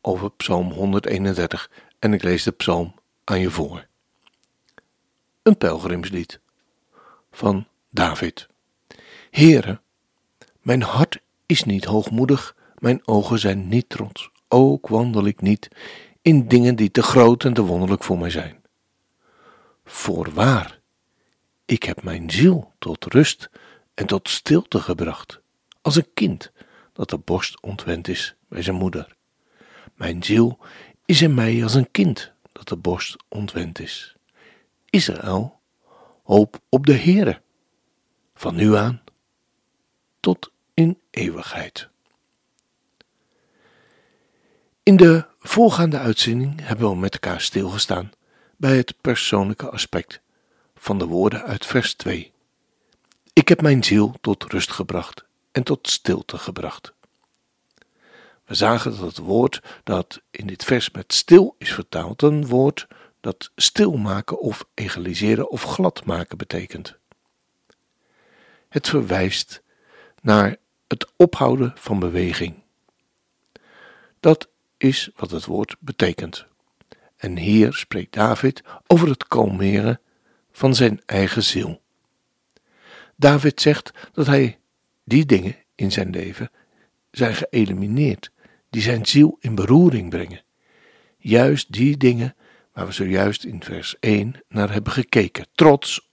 over Psalm 131 en ik lees de psalm aan je voor. Een pelgrimslied van David. Heere, mijn hart is niet hoogmoedig, mijn ogen zijn niet trots, ook wandel ik niet in dingen die te groot en te wonderlijk voor mij zijn. Voorwaar, ik heb mijn ziel tot rust en tot stilte gebracht, als een kind dat de borst ontwend is bij zijn moeder. Mijn ziel is in mij als een kind dat de borst ontwend is. Israël, hoop op de Heere, van nu aan tot in eeuwigheid. In de voorgaande uitzending hebben we met elkaar stilgestaan bij het persoonlijke aspect van de woorden uit vers 2. Ik heb mijn ziel tot rust gebracht en tot stilte gebracht. We zagen dat het woord dat in dit vers met stil is vertaald een woord dat stilmaken of egaliseren of glad maken betekent. Het verwijst naar het ophouden van beweging. Dat is wat het woord betekent. En hier spreekt David over het kalmeren van zijn eigen ziel. David zegt dat hij die dingen in zijn leven zijn geëlimineerd die zijn ziel in beroering brengen. Juist die dingen waar we zojuist in vers 1 naar hebben gekeken. Trots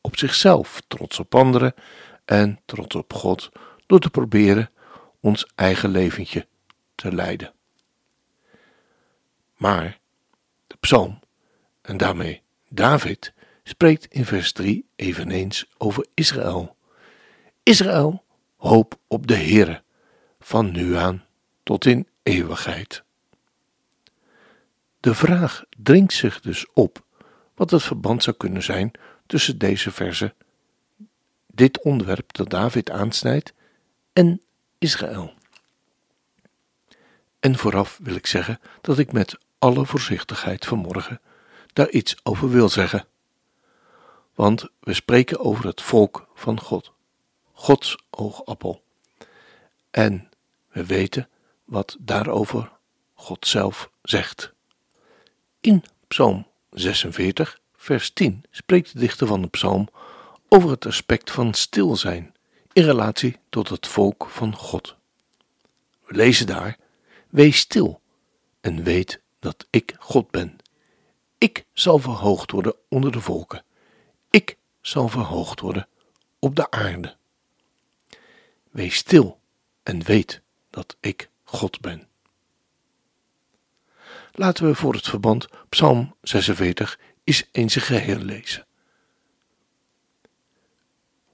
op zichzelf, trots op anderen en trots op God, door te proberen ons eigen leventje te leiden. Maar de psalm, en daarmee David, spreekt in vers 3 eveneens over Israël. Israël, hoop op de Heere, van nu aan tot in eeuwigheid. De vraag dringt zich dus op wat het verband zou kunnen zijn tussen deze verse, dit onderwerp dat David aansnijdt, en Israël. En vooraf wil ik zeggen dat ik met alle voorzichtigheid vanmorgen daar iets over wil zeggen. Want we spreken over het volk van God, Gods oogappel. En we weten wat daarover God zelf zegt. In Psalm 46, vers 10 spreekt de dichter van de psalm over het aspect van stil zijn in relatie tot het volk van God. We lezen daar: Wees stil en weet dat ik God ben. Ik zal verhoogd worden onder de volken. Ik zal verhoogd worden op de aarde. Wees stil en weet dat ik God ben. Laten we voor het verband Psalm 46 eens in zijn geheel lezen.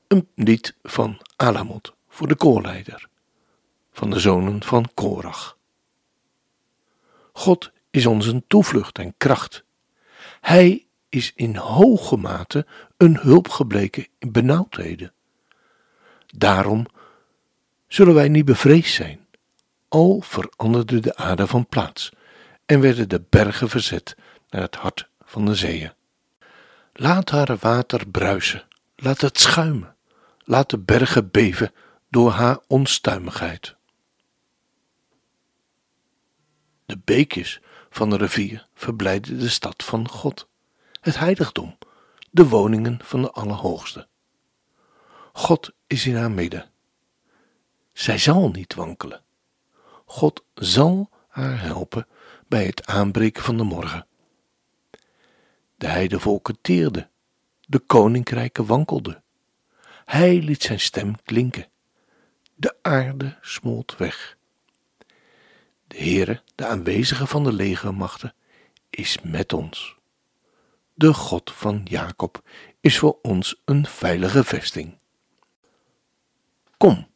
Een lied van Alamot voor de koorleider, van de zonen van Korach. God is ons een toevlucht en kracht. Hij is in hoge mate een hulp gebleken in benauwdheden. Daarom zullen wij niet bevreesd zijn al veranderde de aarde van plaats en werden de bergen verzet naar het hart van de zeeën. Laat haar water bruisen, laat het schuimen, laat de bergen beven door haar onstuimigheid. De beekjes van de rivier verblijden de stad van God, het heiligdom, de woningen van de Allerhoogste. God is in haar midden. Zij zal niet wankelen. God zal haar helpen bij het aanbreken van de morgen. De heidevolken teerden, de koninkrijken wankelden. Hij liet zijn stem klinken. De aarde smolt weg. De Heere, de aanwezige van de legermachten, is met ons. De God van Jacob is voor ons een veilige vesting. Kom,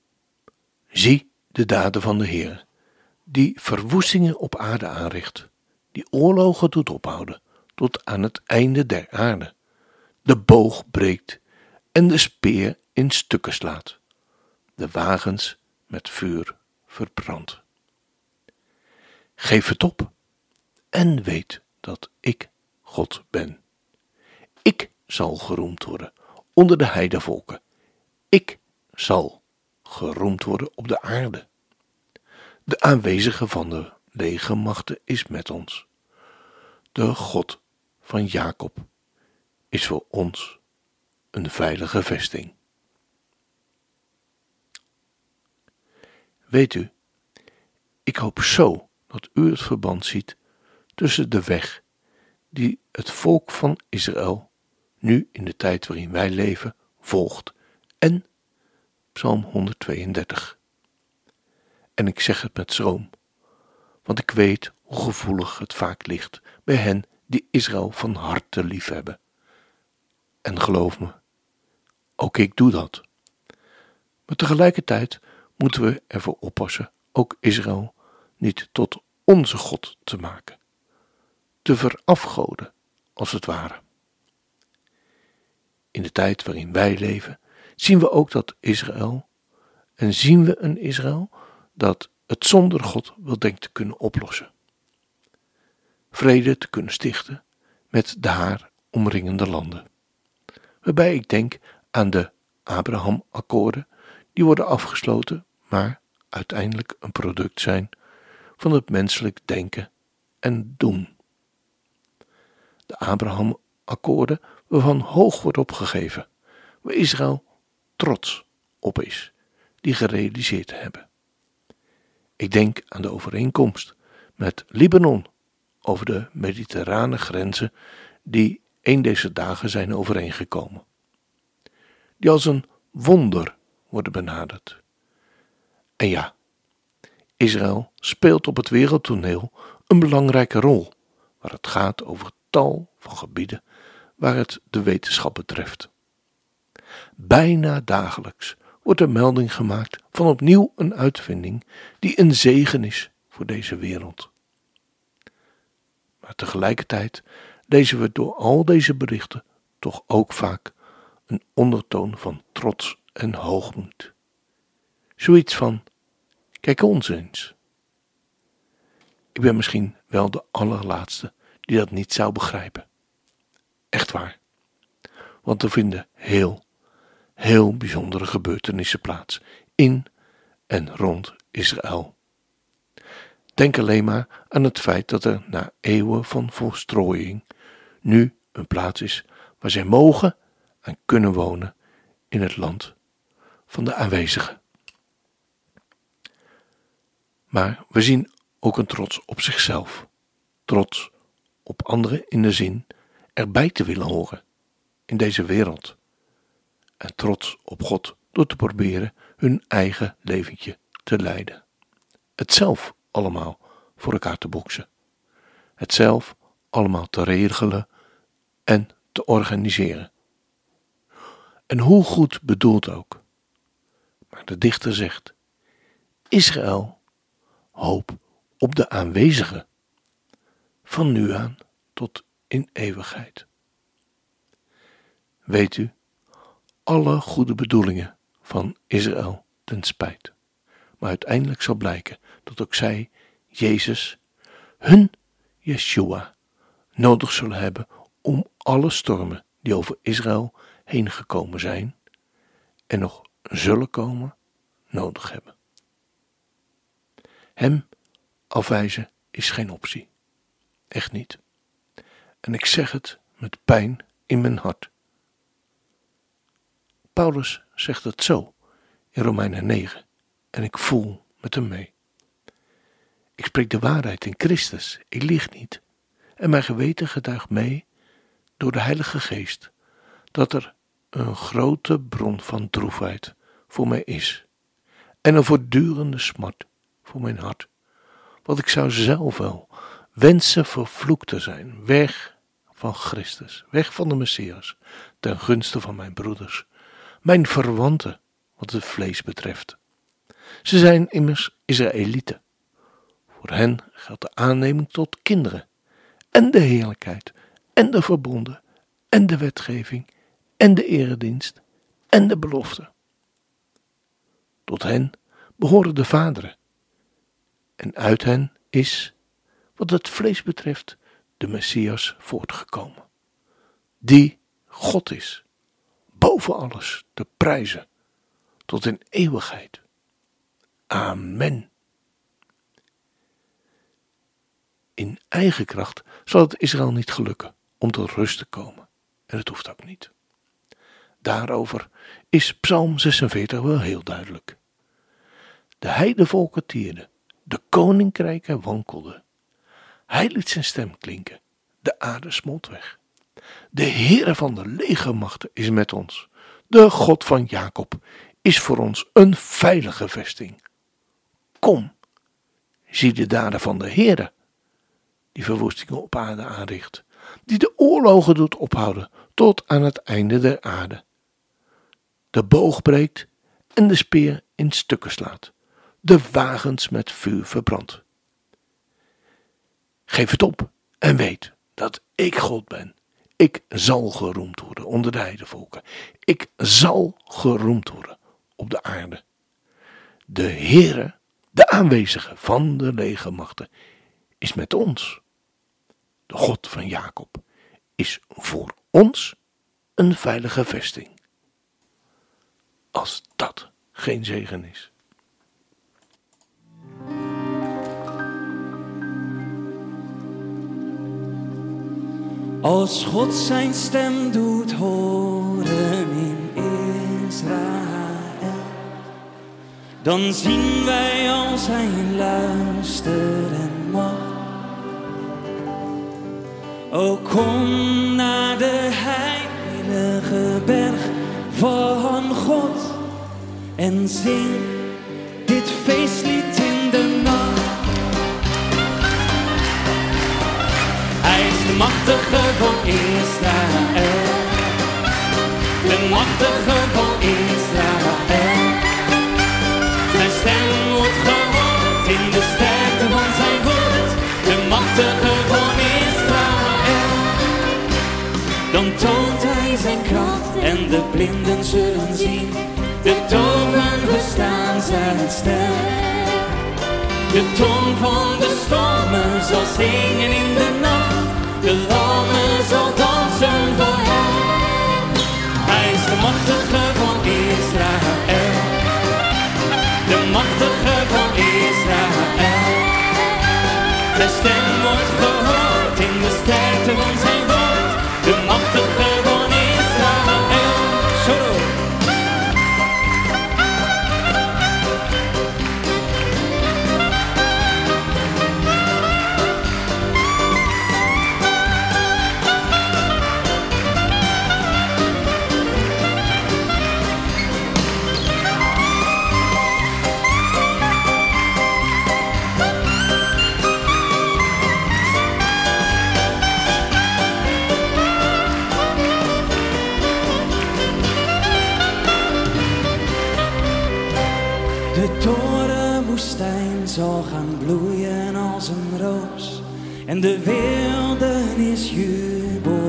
zie de daden van de Heer die verwoestingen op aarde aanricht, die oorlogen doet ophouden tot aan het einde der aarde, de boog breekt en de speer in stukken slaat, de wagens met vuur verbrandt. Geef het op en weet dat ik God ben. Ik zal geroemd worden onder de heidevolken. Ik zal geroemd worden op de aarde. De aanwezige van de legermachten is met ons. De God van Jacob is voor ons een veilige vesting. Weet u, ik hoop zo dat u het verband ziet tussen de weg die het volk van Israël nu in de tijd waarin wij leven volgt en Psalm 132. En ik zeg het met schroom, want ik weet hoe gevoelig het vaak ligt bij hen die Israël van harte liefhebben. En geloof me, ook ik doe dat. Maar tegelijkertijd moeten we ervoor oppassen ook Israël niet tot onze God te maken, te verafgoden als het ware. In de tijd waarin wij leven, zien we ook dat Israël, en zien we een Israël dat het zonder God wil denken te kunnen oplossen. Vrede te kunnen stichten met de haar omringende landen. Waarbij ik denk aan de Abraham-akkoorden, die worden afgesloten, maar uiteindelijk een product zijn van het menselijk denken en doen. De Abraham-akkoorden waarvan hoog wordt opgegeven, waar Israël trots op is, die gerealiseerd hebben. Ik denk aan de overeenkomst met Libanon over de mediterrane grenzen die een deze dagen zijn overeengekomen. Die als een wonder worden benaderd. En ja, Israël speelt op het wereldtoneel een belangrijke rol, waar het gaat over tal van gebieden waar het de wetenschap betreft. Bijna dagelijks wordt er melding gemaakt van opnieuw een uitvinding die een zegen is voor deze wereld. Maar tegelijkertijd lezen we door al deze berichten toch ook vaak een ondertoon van trots en hoogmoed. Zoiets van: kijk ons eens. Ik ben misschien wel de allerlaatste die dat niet zou begrijpen. Echt waar. Want er vinden heel, heel bijzondere gebeurtenissen plaats in en rond Israël. Denk alleen maar aan het feit dat er na eeuwen van verstrooiing nu een plaats is waar zij mogen en kunnen wonen in het land van de aanwezigen. Maar we zien ook een trots op zichzelf, trots op anderen in de zin erbij te willen horen in deze wereld en trots op God door te proberen hun eigen leventje te leiden. Het zelf allemaal voor elkaar te boksen. Het zelf allemaal te regelen en te organiseren. En hoe goed bedoeld ook. Maar de dichter zegt: Israël, hoop op de aanwezige, van nu aan tot in eeuwigheid. Weet u, alle goede bedoelingen van Israël ten spijt. Maar uiteindelijk zal blijken dat ook zij, Jezus, hun Yeshua, nodig zullen hebben om alle stormen die over Israël heen gekomen zijn en nog zullen komen, nodig hebben. Hem afwijzen is geen optie. Echt niet. En ik zeg het met pijn in mijn hart. Paulus zegt het zo in Romeinen 9 en ik voel met hem mee. Ik spreek de waarheid in Christus, ik lieg niet. En mijn geweten getuigt mee door de Heilige Geest dat er een grote bron van droefheid voor mij is. En een voortdurende smart voor mijn hart. Want ik zou zelf wel wensen vervloekt te zijn, weg van Christus, weg van de Messias, ten gunste van mijn broeders, mijn verwanten, wat het vlees betreft. Ze zijn immers Israëlieten, Voor hen geldt de aanneming tot kinderen. En de heerlijkheid en de verbonden en de wetgeving en de eredienst en de belofte. Tot hen behoren de vaderen. En uit hen is, wat het vlees betreft, de Messias voortgekomen, die God is, boven alles te prijzen, tot in eeuwigheid. Amen. In eigen kracht zal het Israël niet gelukken om tot rust te komen, en het hoeft ook niet. Daarover is Psalm 46 wel heel duidelijk. De heidevolken tierden, de koninkrijken wankelden. Hij liet zijn stem klinken, de aarde smolt weg. De Heere van de legermachten is met ons. De God van Jacob is voor ons een veilige vesting. Kom, zie de daden van de Heere, die verwoestingen op aarde aanricht, die de oorlogen doet ophouden tot aan het einde der aarde. De boog breekt en de speer in stukken slaat, de wagens met vuur verbrandt. Geef het op en weet dat ik God ben. Ik zal geroemd worden onder de heidevolken. Ik zal geroemd worden op de aarde. De Heere, de aanwezige van de legermachten, is met ons. De God van Jacob is voor ons een veilige vesting. Als dat geen zegen is. Als God zijn stem doet horen in Israël, dan zien wij als hij luisteren mag. O kom naar de heilige berg van God en zing dit feestlied in de nacht. De machtige van Israël. De machtige van Israël. Zijn stem wordt gehoord in de sterkte van zijn woord. De machtige van Israël. Dan toont hij zijn kracht en de blinden zullen zien. De doven verstaan zijn stem. De toon van de stormen zal zingen in de nacht. De lammen zal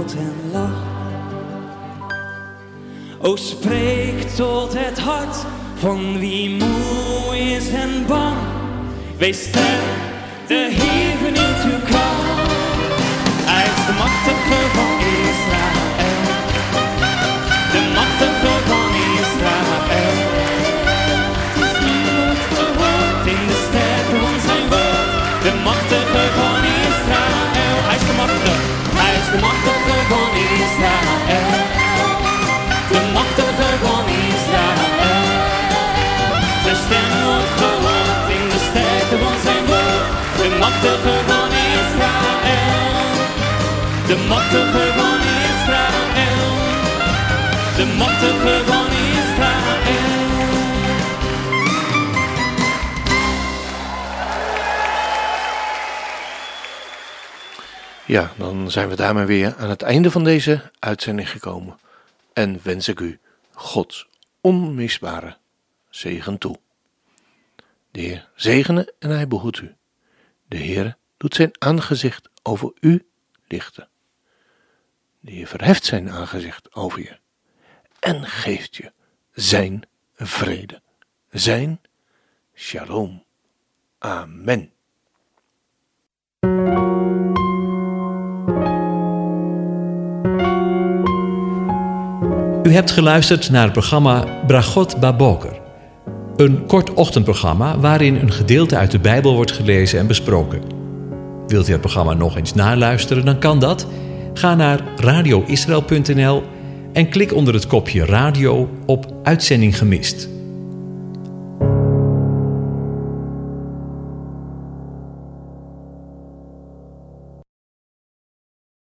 jubelt en lacht. O spreek tot het hart van wie moe is en bang. Wees sterk, de Heer vernieuwt uw kracht. Hij is de machtige van Israël. Machtige van Israël. De machtige van Israël. Ja, dan zijn we daarmee weer aan het einde van deze uitzending gekomen. En wens ik u Gods onmisbare zegen toe. De Heer zegene en hij behoedt u. De Heer doet zijn aangezicht over u lichten. Heer verheft zijn aangezicht over je en geeft je zijn vrede, zijn shalom. Amen. U hebt geluisterd naar het programma Bragot Baboker. Een kort ochtendprogramma waarin een gedeelte uit de Bijbel wordt gelezen en besproken. Wilt u het programma nog eens naluisteren, dan kan dat. Ga naar radioisrael.nl en klik onder het kopje radio op Uitzending gemist.